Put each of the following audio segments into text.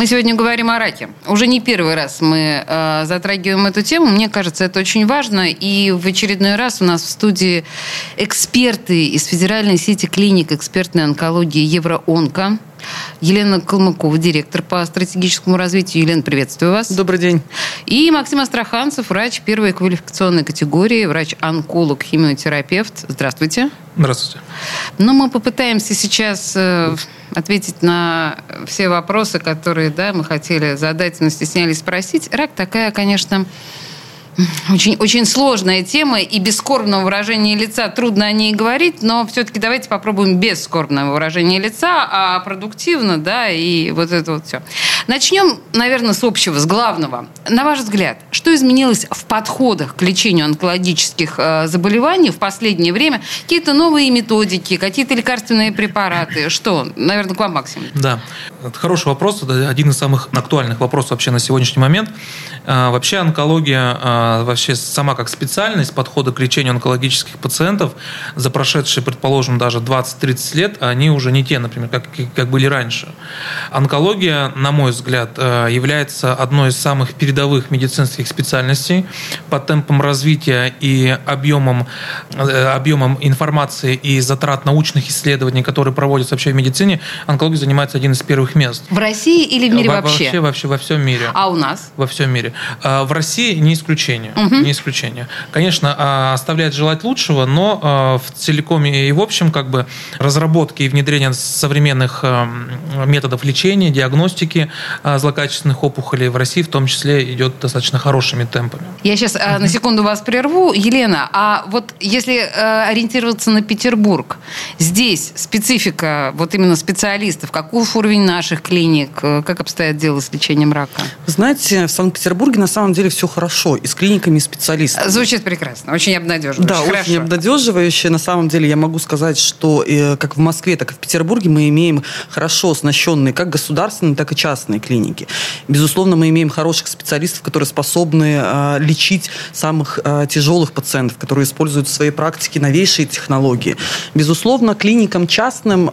Мы сегодня говорим о раке. Уже не первый раз мы э, затрагиваем эту тему. Мне кажется, это очень важно. И в очередной раз у нас в студии эксперты из Федеральной сети клиник экспертной онкологии Евроонко. Елена Калмыкова, директор по стратегическому развитию. Елена, приветствую вас. Добрый день. И Максим Астраханцев, врач первой квалификационной категории, врач-онколог, химиотерапевт. Здравствуйте. Здравствуйте. Ну, мы попытаемся сейчас э, ответить на все вопросы, которые да, мы хотели задать, но стеснялись спросить. Рак такая, конечно, очень, очень сложная тема, и без скорбного выражения лица трудно о ней говорить, но все-таки давайте попробуем без скорбного выражения лица, а продуктивно, да, и вот это вот все. Начнем, наверное, с общего, с главного. На ваш взгляд, что изменилось в подходах к лечению онкологических э, заболеваний в последнее время? Какие-то новые методики, какие-то лекарственные препараты? Что? Наверное, к вам, Максим. Да, это хороший вопрос. Это один из самых актуальных вопросов вообще на сегодняшний момент. А, вообще онкология, а, вообще сама как специальность подхода к лечению онкологических пациентов за прошедшие, предположим, даже 20-30 лет, они уже не те, например, как, как были раньше. Онкология, на мой взгляд, а, является одной из самых передовых медицинских специальностей по темпам развития и объемам, объемам информации и затрат научных исследований, которые проводятся вообще в медицине. Онкология занимается один из первых мест. В России или в мире во, вообще? Вообще, вообще во всем мире. А у нас? Во всем мире. А, в России не исключение. Угу. Не исключение. Конечно, а, оставляет желать лучшего, но а, в целиком и в общем как бы разработки и внедрение современных методов лечения, диагностики злокачественных опухолей в России в том числе идет достаточно хорошими темпами. Я сейчас угу. на секунду вас прерву. Елена, а вот если ориентироваться на Петербург, здесь специфика вот именно специалистов, каков уровень наших клиник, как обстоят дела с лечением рака? Знаете, в Санкт-Петербурге на самом деле все хорошо. И с клиниками, и специалистами. Звучит прекрасно. Очень обнадеживающе. Да, хорошо. очень обнадеживающе. На самом деле я могу сказать, что э, как в Москве, так и в Петербурге мы имеем хорошо оснащенные как государственные, так и частные клиники. Безусловно, мы имеем хороших специалистов, которые способны э, лечить самых э, тяжелых пациентов, которые используют в своей практике новейшие технологии. Безусловно, клиникам частным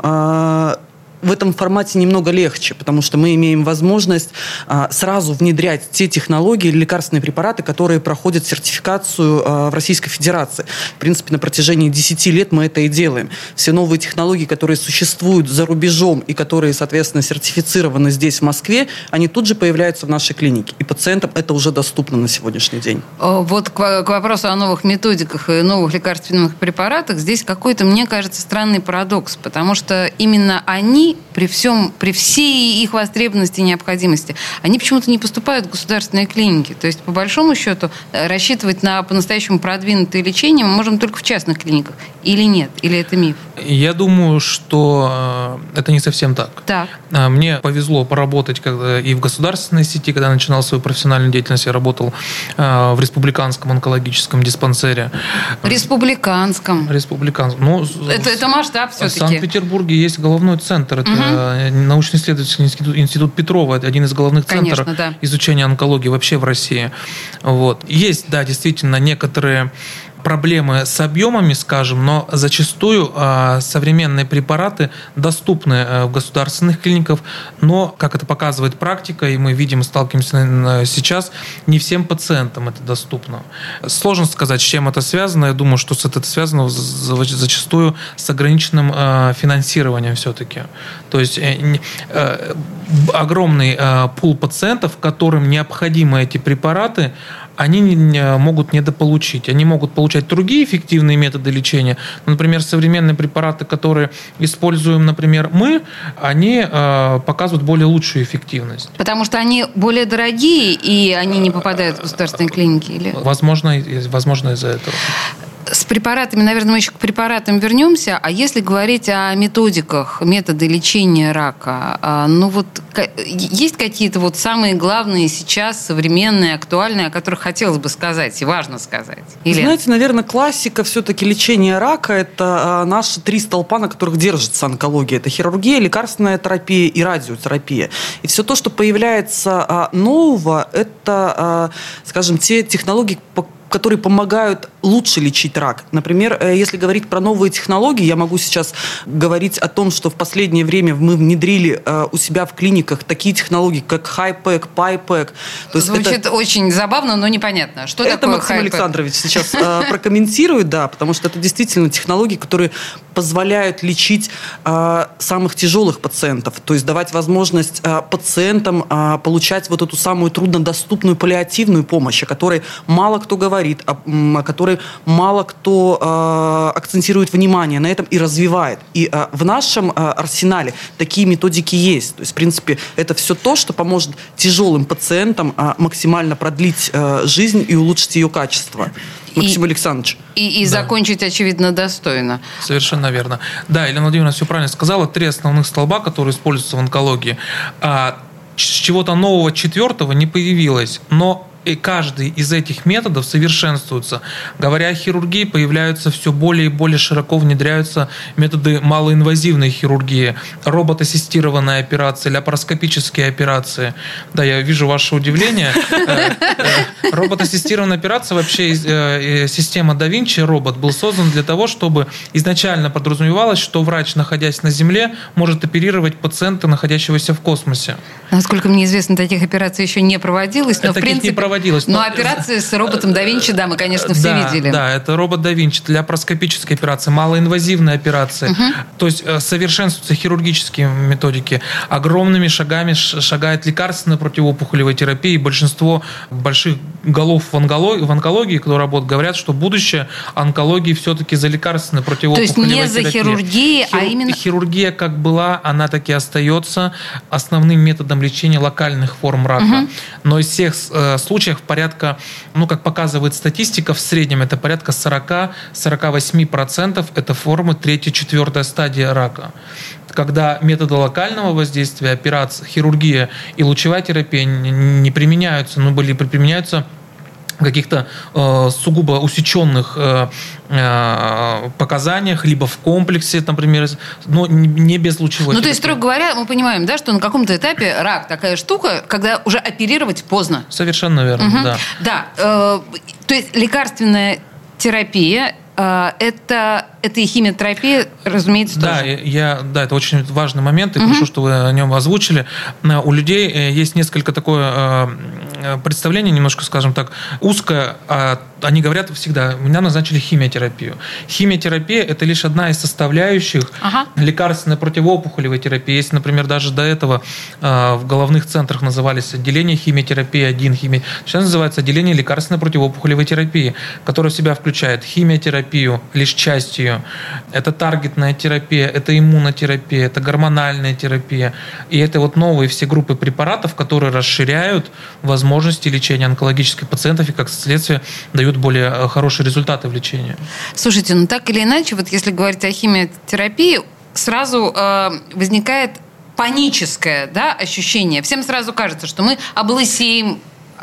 в этом формате немного легче, потому что мы имеем возможность а, сразу внедрять те технологии или лекарственные препараты, которые проходят сертификацию а, в Российской Федерации. В принципе, на протяжении 10 лет мы это и делаем. Все новые технологии, которые существуют за рубежом и которые, соответственно, сертифицированы здесь, в Москве, они тут же появляются в нашей клинике. И пациентам это уже доступно на сегодняшний день. Вот к, к вопросу о новых методиках и новых лекарственных препаратах, здесь какой-то, мне кажется, странный парадокс, потому что именно они при всем, при всей их востребованности и необходимости, они почему-то не поступают в государственные клиники. То есть, по большому счету, э, рассчитывать на по-настоящему продвинутое лечение мы можем только в частных клиниках. Или нет? Или это миф? Я думаю, что э, это не совсем так. Так. А, мне повезло поработать когда и в государственной сети, когда начинал свою профессиональную деятельность, я работал э, в республиканском онкологическом диспансере. Республиканском? Республиканском. Ну, это, это масштаб все-таки. В Санкт-Петербурге есть головной центр. Это угу. научно-исследовательский институт, институт Петрова. Это один из головных Конечно, центров да. изучения онкологии вообще в России. Вот. Есть, да, действительно, некоторые проблемы с объемами, скажем, но зачастую э, современные препараты доступны э, в государственных клиниках, но, как это показывает практика, и мы видим, сталкиваемся сейчас, не всем пациентам это доступно. Сложно сказать, с чем это связано. Я думаю, что это связано зачастую с ограниченным э, финансированием все-таки. То есть э, э, огромный э, пул пациентов, которым необходимы эти препараты, они не, могут недополучить. Они могут получать другие эффективные методы лечения. Ну, например, современные препараты, которые используем, например, мы, они э, показывают более лучшую эффективность. Потому что они более дорогие, и они не попадают в государственные клиники? Или? Возможно, возможно из-за этого. С препаратами, наверное, мы еще к препаратам вернемся. А если говорить о методиках, методы лечения рака, а, ну вот есть какие-то вот самые главные сейчас современные, актуальные, о которых хотелось бы сказать и важно сказать? Или... Знаете, наверное, классика все-таки лечения рака – это а, наши три столпа, на которых держится онкология. Это хирургия, лекарственная терапия и радиотерапия. И все то, что появляется а, нового, это, скажем, те технологии, которые помогают лучше лечить рак. Например, э, если говорить про новые технологии, я могу сейчас говорить о том, что в последнее время мы внедрили э, у себя в клиниках такие технологии, как HiPAC, PyPAC. То есть Звучит это... очень забавно, но непонятно. Что это такое Максим HiPAC? Александрович сейчас э, прокомментирует, да, потому что это действительно технологии, которые позволяют лечить самых тяжелых пациентов, то есть давать возможность пациентам получать вот эту самую труднодоступную паллиативную помощь, о которой мало кто говорит, о, о которой мало кто э, акцентирует внимание на этом и развивает. И э, в нашем э, арсенале такие методики есть. То есть, в принципе, это все то, что поможет тяжелым пациентам э, максимально продлить э, жизнь и улучшить ее качество. Максим и, Александрович. И, и да. закончить, очевидно, достойно. Совершенно верно. Да, Елена Владимировна все правильно сказала. Три основных столба, которые используются в онкологии. А, чего-то нового четвертого не появилось. Но и каждый из этих методов совершенствуется. Говоря о хирургии, появляются все более и более широко внедряются методы малоинвазивной хирургии, робот-ассистированная операция, лапароскопические операции. Да, я вижу ваше удивление. Э, э, робот-ассистированная операция, вообще э, система да Винчи, робот, был создан для того, чтобы изначально подразумевалось, что врач, находясь на Земле, может оперировать пациента, находящегося в космосе. Насколько мне известно, таких операций еще не проводилось, но в принципе проводилось. Но, но операции с роботом да Винчи, да, мы, конечно, все да, видели. Да, это робот да Винчи для проскопической операции, малоинвазивной операции. Угу. То есть э, совершенствуются хирургические методики. Огромными шагами шагает лекарственная противоопухолевая терапия. И большинство больших голов в онкологии, в онкологии, кто работает, говорят, что будущее онкологии все-таки за лекарственной противоопухолевой терапией. То есть не за хирургией, а Хиру... а именно... Хирургия как была, она таки остается основным методом лечения локальных форм рака. Угу. Но из всех э, случаев случаях порядка, ну, как показывает статистика, в среднем это порядка 40-48% это формы 3-4 стадия рака. Когда методы локального воздействия, операция, хирургия и лучевая терапия не применяются, но были применяются каких-то э, сугубо усеченных э, э, показаниях, либо в комплексе, например, но не без лучевой. Ну, то есть, строго говоря, мы понимаем, да, что на каком-то этапе рак такая штука, когда уже оперировать поздно. Совершенно верно, угу. да. Да, э, то есть лекарственная терапия это это и химиотерапия, разумеется, да, тоже. Я, да, это очень важный момент, и угу. хорошо, что вы о нем озвучили. Э, у людей э, есть несколько такое э, представление, немножко, скажем так, узкое. А они говорят всегда, меня назначили химиотерапию. Химиотерапия – это лишь одна из составляющих ага. лекарственной противоопухолевой терапии. Если, например, даже до этого в головных центрах назывались отделение химиотерапии 1, химия... сейчас называется отделение лекарственной противоопухолевой терапии, которое в себя включает химиотерапию, лишь частью ее. Это таргетная терапия, это иммунотерапия, это гормональная терапия. И это вот новые все группы препаратов, которые расширяют возможности лечения онкологических пациентов и, как следствие, дают более э, хорошие результаты в лечении. Слушайте, ну так или иначе, вот если говорить о химиотерапии, сразу э, возникает паническое да, ощущение. Всем сразу кажется, что мы облысеем,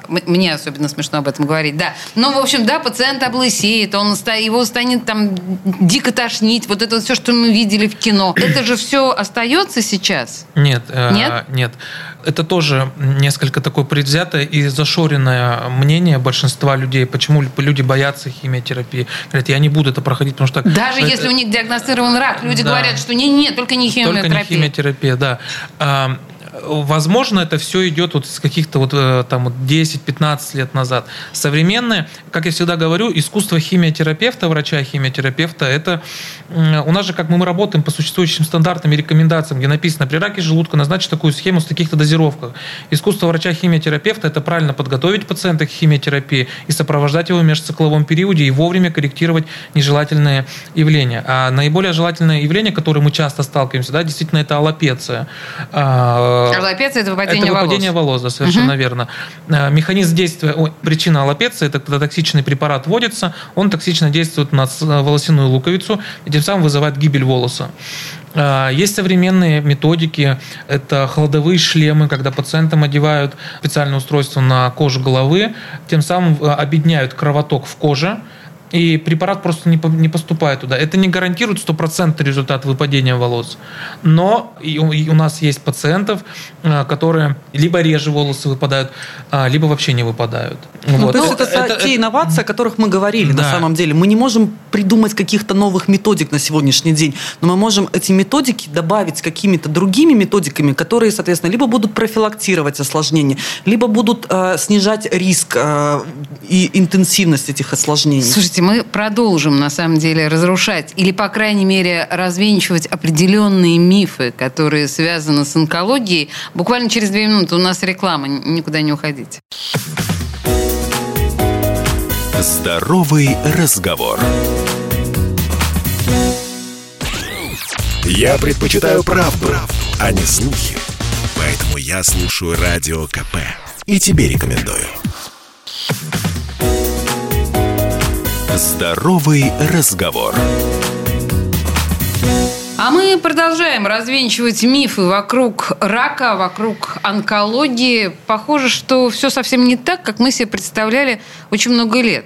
мне особенно смешно об этом говорить, да. Ну, в общем, да, пациент облысеет, он, его станет там дико тошнить, вот это все, что мы видели в кино. Это же все остается сейчас? Нет. Э, нет? Нет. Это тоже несколько такое предвзятое и зашоренное мнение большинства людей, почему люди боятся химиотерапии. Говорят, я не буду это проходить, потому что... Даже это... если у них диагностирован рак, люди да. говорят, что не-не, только не химиотерапия. Только не химиотерапия, да возможно, это все идет вот с каких-то вот э, там 10-15 лет назад. Современное, как я всегда говорю, искусство химиотерапевта, врача-химиотерапевта, это у нас же, как мы, мы работаем по существующим стандартам и рекомендациям, где написано при раке желудка назначить такую схему с таких-то дозировках. Искусство врача-химиотерапевта – это правильно подготовить пациента к химиотерапии и сопровождать его в межцикловом периоде и вовремя корректировать нежелательные явления. А наиболее желательное явление, которое мы часто сталкиваемся, да, действительно, это аллопеция а, Аллопеция – это выпадение, это выпадение волос. волос, да, совершенно угу. верно. Механизм действия, о, причина аллопеции – это когда токсичный препарат вводится, он токсично действует на волосяную луковицу и тем самым вызывает гибель волоса. Есть современные методики, это холодовые шлемы, когда пациентам одевают специальное устройство на кожу головы, тем самым объединяют кровоток в коже, и препарат просто не, не поступает туда. Это не гарантирует стопроцентный результат выпадения волос. Но и у, и у нас есть пациентов, а, которые либо реже волосы выпадают, а, либо вообще не выпадают. Ну, вот. То есть это, это те инновации, о которых мы говорили да. на самом деле. Мы не можем придумать каких-то новых методик на сегодняшний день, но мы можем эти методики добавить какими-то другими методиками, которые, соответственно, либо будут профилактировать осложнения, либо будут э, снижать риск э, и интенсивность этих осложнений. Слушайте, мы продолжим, на самом деле, разрушать или, по крайней мере, развенчивать определенные мифы, которые связаны с онкологией. Буквально через две минуты у нас реклама. Никуда не уходите. Здоровый разговор. Я предпочитаю правду, а не слухи. Поэтому я слушаю Радио КП. И тебе рекомендую. Здоровый разговор. А мы продолжаем развенчивать мифы вокруг рака, вокруг онкологии. Похоже, что все совсем не так, как мы себе представляли очень много лет.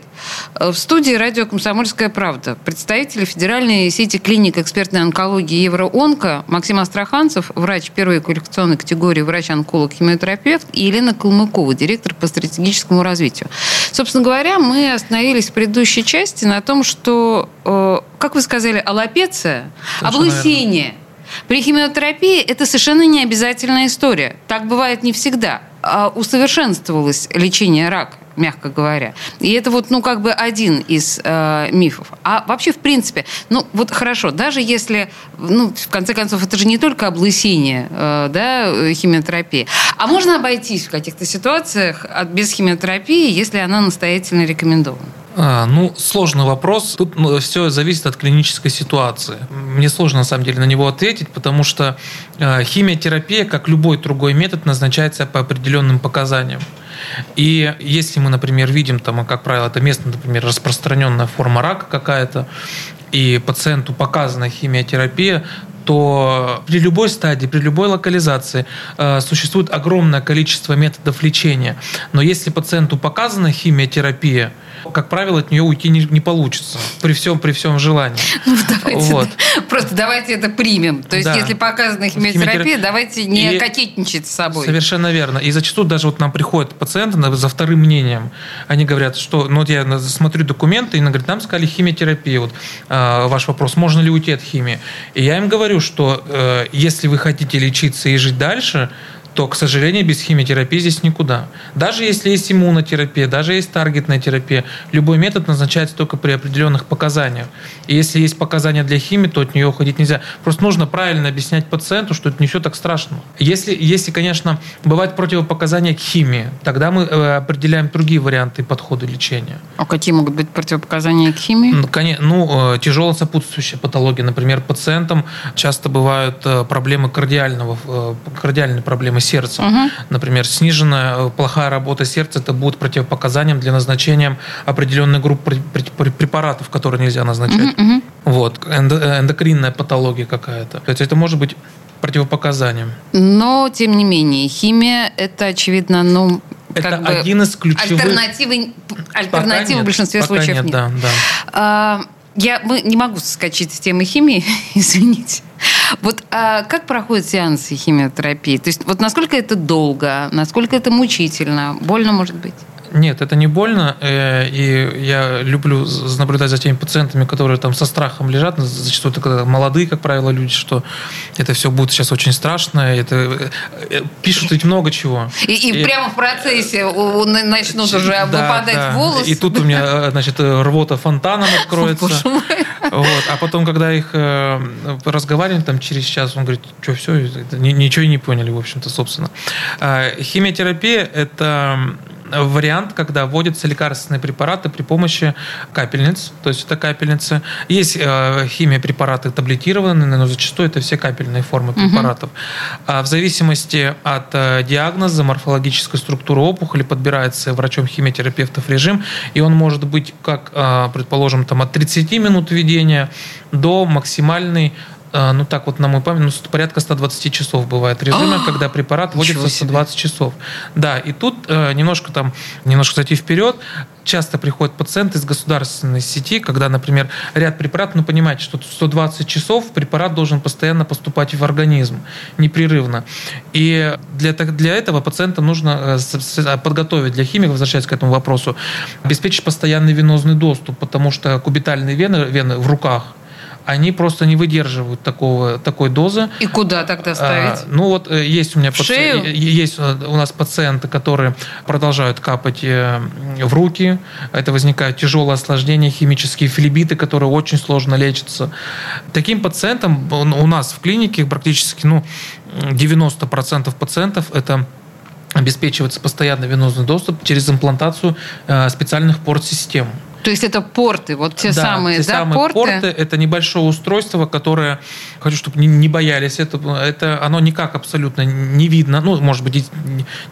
В студии радио «Комсомольская правда» представители Федеральной сети клиник экспертной онкологии «Евроонко» Максим Астраханцев, врач первой квалификационной категории, врач-онколог, химиотерапевт, и Елена Калмыкова, директор по стратегическому развитию. Собственно говоря, мы остановились в предыдущей части на том, что, э, как вы сказали, аллопеция, облысение – при химиотерапии это совершенно не обязательная история. Так бывает не всегда. А усовершенствовалось лечение рака мягко говоря. И это вот, ну, как бы один из э, мифов. А вообще, в принципе, ну, вот хорошо, даже если, ну, в конце концов, это же не только облысение, э, да, химиотерапия. А можно обойтись в каких-то ситуациях без химиотерапии, если она настоятельно рекомендована? А, ну, сложный вопрос. Тут ну, все зависит от клинической ситуации. Мне сложно, на самом деле, на него ответить, потому что э, химиотерапия, как любой другой метод, назначается по определенным показаниям. И если мы, например, видим, там, как правило, это место, например, распространенная форма рака какая-то, и пациенту показана химиотерапия, то при любой стадии, при любой локализации э, существует огромное количество методов лечения. Но если пациенту показана химиотерапия, как правило, от нее уйти не, не получится при всем, при всем желании. Ну, давайте, вот. Просто давайте это примем. То есть, да. если показана химиотерапия, химиотерапия, давайте не и кокетничать с собой. Совершенно верно. И зачастую даже вот нам приходят пациенты за вторым мнением. Они говорят, что, ну вот я смотрю документы, и говорят, нам сказали химиотерапия. Вот э, ваш вопрос, можно ли уйти от химии? И я им говорю, что э, если вы хотите лечиться и жить дальше, то, к сожалению, без химиотерапии здесь никуда. Даже если есть иммунотерапия, даже есть таргетная терапия, любой метод назначается только при определенных показаниях. И если есть показания для химии, то от нее уходить нельзя. Просто нужно правильно объяснять пациенту, что это не все так страшно. Если, если конечно, бывают противопоказания к химии, тогда мы э, определяем другие варианты подхода лечения. А какие могут быть противопоказания к химии? Ну, конечно, ну э, тяжелая сопутствующая патология. Например, пациентам часто бывают э, проблемы кардиального, кардиальные проблемы сердца. Угу. Например, сниженная э, плохая работа сердца это будет противопоказанием для назначения определенной группы препаратов, которые нельзя назначать. Угу, угу. Вот, э, эндокринная патология какая-то. То есть это может быть противопоказанием. Но, тем не менее, химия – это, очевидно, ну, это как один из ключевых... Альтернативы, альтернативы в большинстве случаев нет. нет. Да, да. А, я мы, не могу скачать с темы химии, извините. Вот а как проходят сеансы химиотерапии? То есть вот насколько это долго, насколько это мучительно, больно может быть? Нет, это не больно. Э, и я люблю наблюдать за теми пациентами, которые там со страхом лежат. Зачастую это молодые, как правило, люди, что это все будет сейчас очень страшно. Это э, э, пишут ведь много чего. И, и, и прямо в процессе начнут уже да, выпадать да. волосы. И тут у меня, значит, рвота фонтаном откроется. Вот. А потом, когда их разговариваем там через час, он говорит, что все, ничего и не поняли, в общем-то, собственно. А, химиотерапия – это вариант, когда вводятся лекарственные препараты при помощи капельниц, то есть это капельницы. Есть э, химия препараты таблетированные, но зачастую это все капельные формы препаратов. Угу. А в зависимости от э, диагноза, морфологической структуры опухоли подбирается врачом-химиотерапевтов режим, и он может быть как, э, предположим, там от 30 минут введения до максимальной ну так вот на мой память, ну, порядка 120 часов бывает режима, а, когда препарат вводится 120 часов. Да, и тут э, немножко там, немножко зайти вперед, часто приходят пациенты из государственной сети, когда, например, ряд препаратов, ну, понимаете, что 120 часов препарат должен постоянно поступать в организм, непрерывно. И для, для этого пациента нужно э, подготовить для химика, возвращаясь к этому вопросу, обеспечить постоянный венозный доступ, потому что кубитальные вены, вены в руках, они просто не выдерживают такого, такой дозы. И куда тогда ставить? А, ну вот э, есть у меня шею? есть э, у нас пациенты, которые продолжают капать э, в руки. Это возникают тяжелые осложнения, химические флебиты, которые очень сложно лечатся. Таким пациентам у нас в клинике практически ну, 90% пациентов это обеспечивается постоянно венозный доступ через имплантацию специальных порт-систем. То есть это порты, вот те да, самые, те да, самые порты? порты. Это небольшое устройство, которое, хочу, чтобы не, не боялись, это, это оно никак абсолютно не видно. Ну, может быть,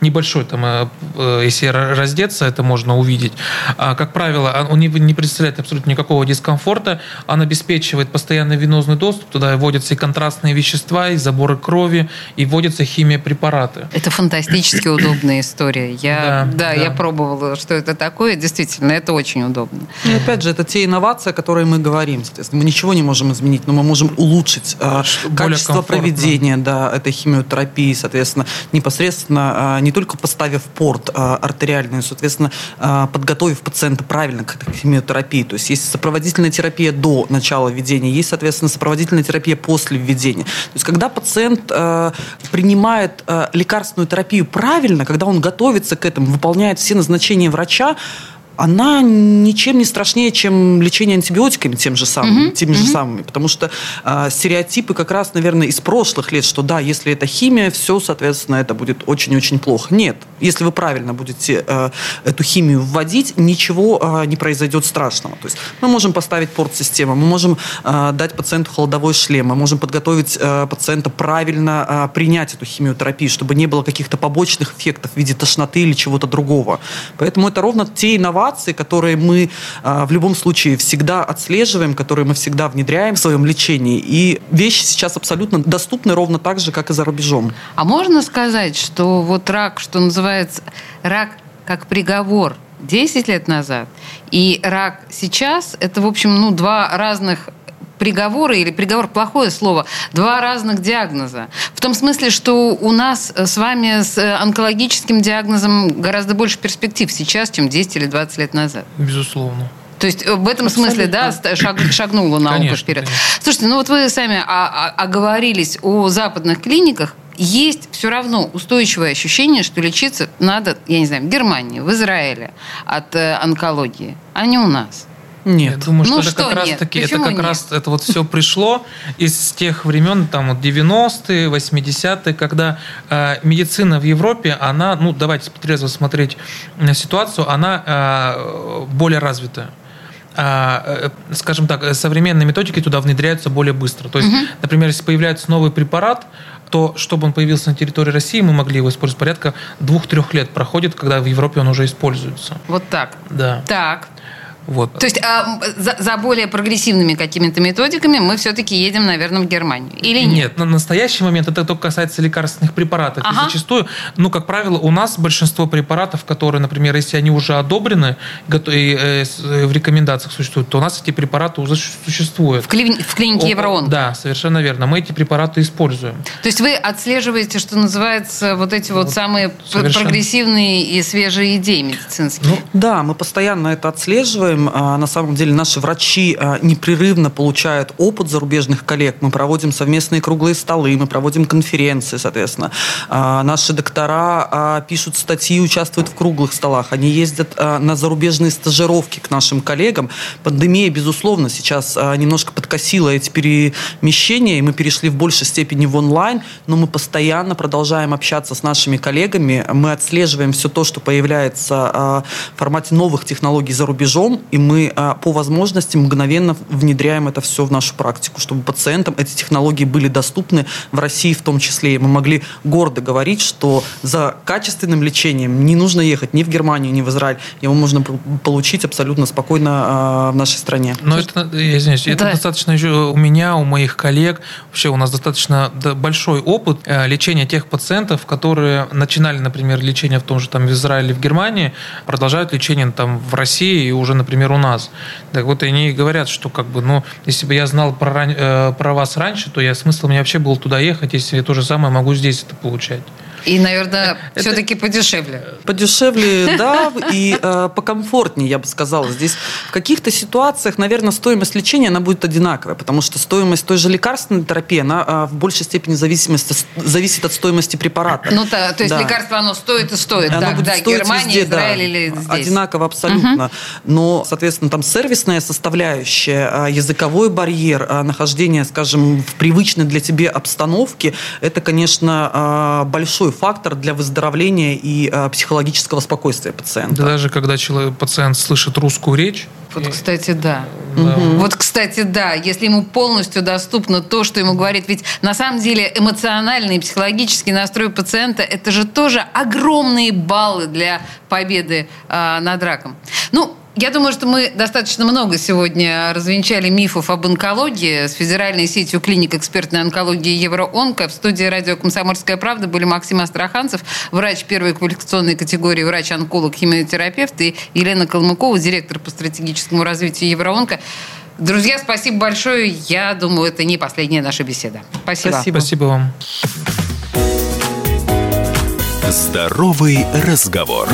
небольшой, там, э, э, если раздеться, это можно увидеть. А, как правило, он не, не представляет абсолютно никакого дискомфорта. Он обеспечивает постоянный венозный доступ. Туда вводятся и контрастные вещества, и заборы крови, и вводятся химия препараты. Это фантастически удобная история. Я, да, да, я пробовала, что это такое. Действительно, это очень удобно. И опять же, это те инновации, о которых мы говорим. Соответственно, мы ничего не можем изменить, но мы можем улучшить э, качество комфортно. проведения да, этой химиотерапии, соответственно, непосредственно э, не только поставив порт э, артериальный, соответственно, э, подготовив пациента правильно к этой химиотерапии. То есть есть сопроводительная терапия до начала введения, есть, соответственно, сопроводительная терапия после введения. То есть когда пациент э, принимает э, лекарственную терапию правильно, когда он готовится к этому, выполняет все назначения врача, она ничем не страшнее, чем лечение антибиотиками тем же самым, угу, теми же самыми. Потому что э, стереотипы как раз, наверное, из прошлых лет, что да, если это химия, все, соответственно, это будет очень-очень плохо. Нет. Если вы правильно будете э, эту химию вводить, ничего э, не произойдет страшного. То есть мы можем поставить порт-систему, мы можем э, дать пациенту холодовой шлем, мы можем подготовить э, пациента правильно э, принять эту химиотерапию, чтобы не было каких-то побочных эффектов в виде тошноты или чего-то другого. Поэтому это ровно те инновации, инновации, которые мы а, в любом случае всегда отслеживаем, которые мы всегда внедряем в своем лечении. И вещи сейчас абсолютно доступны ровно так же, как и за рубежом. А можно сказать, что вот рак, что называется, рак как приговор 10 лет назад и рак сейчас, это, в общем, ну, два разных приговоры, или приговор плохое слово, два разных диагноза. В том смысле, что у нас с вами с онкологическим диагнозом гораздо больше перспектив сейчас, чем 10 или 20 лет назад. Безусловно. То есть в этом смысле, да, шаг, шагнула наука конечно, вперед. Конечно. Слушайте, ну вот вы сами оговорились о западных клиниках. Есть все равно устойчивое ощущение, что лечиться надо, я не знаю, в Германии, в Израиле от э, онкологии, а не у нас. Нет. Я думаю, что ну, это что как раз таки, это как нет? раз это вот все пришло из тех времен, там вот 90-е, 80-е, когда э, медицина в Европе, она, ну давайте трезво смотреть на ситуацию, она э, более развитая а, э, скажем так, современные методики туда внедряются более быстро. То есть, угу. например, если появляется новый препарат, то чтобы он появился на территории России, мы могли его использовать порядка двух-трех лет проходит, когда в Европе он уже используется. Вот так. Да. Так. Вот. То есть а, за, за более прогрессивными какими-то методиками мы все-таки едем, наверное, в Германию? Или нет? Нет, на настоящий момент это только касается лекарственных препаратов. Ага. И зачастую, ну, как правило, у нас большинство препаратов, которые, например, если они уже одобрены и э, в рекомендациях существуют, то у нас эти препараты уже существуют. В, кли... в клинике Евроон? Да, совершенно верно. Мы эти препараты используем. То есть вы отслеживаете, что называется, вот эти вот, вот самые совершенно... прогрессивные и свежие идеи медицинские? Ну, да, мы постоянно это отслеживаем делаем, на самом деле наши врачи непрерывно получают опыт зарубежных коллег. Мы проводим совместные круглые столы, мы проводим конференции, соответственно. Наши доктора пишут статьи, участвуют в круглых столах. Они ездят на зарубежные стажировки к нашим коллегам. Пандемия, безусловно, сейчас немножко подкосила эти перемещения, и мы перешли в большей степени в онлайн, но мы постоянно продолжаем общаться с нашими коллегами. Мы отслеживаем все то, что появляется в формате новых технологий за рубежом, и мы по возможности мгновенно внедряем это все в нашу практику, чтобы пациентам эти технологии были доступны в России в том числе. И мы могли гордо говорить, что за качественным лечением не нужно ехать ни в Германию, ни в Израиль. Его можно получить абсолютно спокойно в нашей стране. Но это, я извиняюсь, это да. достаточно еще у меня, у моих коллег, вообще у нас достаточно большой опыт э, лечения тех пациентов, которые начинали, например, лечение в том же там в Израиле, в Германии, продолжают лечение там в России и уже, например, у нас. Так вот, они говорят, что как бы, ну, если бы я знал про, э, про вас раньше, то я смысл мне вообще был туда ехать, если то же самое могу здесь это получать. И, наверное, все-таки подешевле. Подешевле, да, и э, покомфортнее, я бы сказала. Здесь в каких-то ситуациях, наверное, стоимость лечения, она будет одинаковая, потому что стоимость той же лекарственной терапии, она э, в большей степени зависимости, зависит от стоимости препарата. Ну, да, то есть да. лекарство, оно стоит и стоит. Оно так, будет да, стоить Германия, везде, Израиль да, или здесь. Одинаково абсолютно. Угу. Но, соответственно, там сервисная составляющая, э, языковой барьер, э, нахождение, скажем, в привычной для тебя обстановке, это, конечно, большой фактор для выздоровления и э, психологического спокойствия пациента. Да даже когда человек, пациент слышит русскую речь. Вот, кстати, да. да. Угу. Вот, кстати, да. Если ему полностью доступно то, что ему говорит. Ведь на самом деле эмоциональный и психологический настрой пациента это же тоже огромные баллы для победы э, над раком. Ну, я думаю, что мы достаточно много сегодня развенчали мифов об онкологии с федеральной сетью клиник экспертной онкологии Евроонко. В студии радио «Комсомольская правда» были Максим Астраханцев, врач первой квалификационной категории, врач-онколог, химиотерапевт, и Елена Калмыкова, директор по стратегическому развитию Евроонко. Друзья, спасибо большое. Я думаю, это не последняя наша беседа. Спасибо. Спасибо, спасибо вам. Здоровый разговор.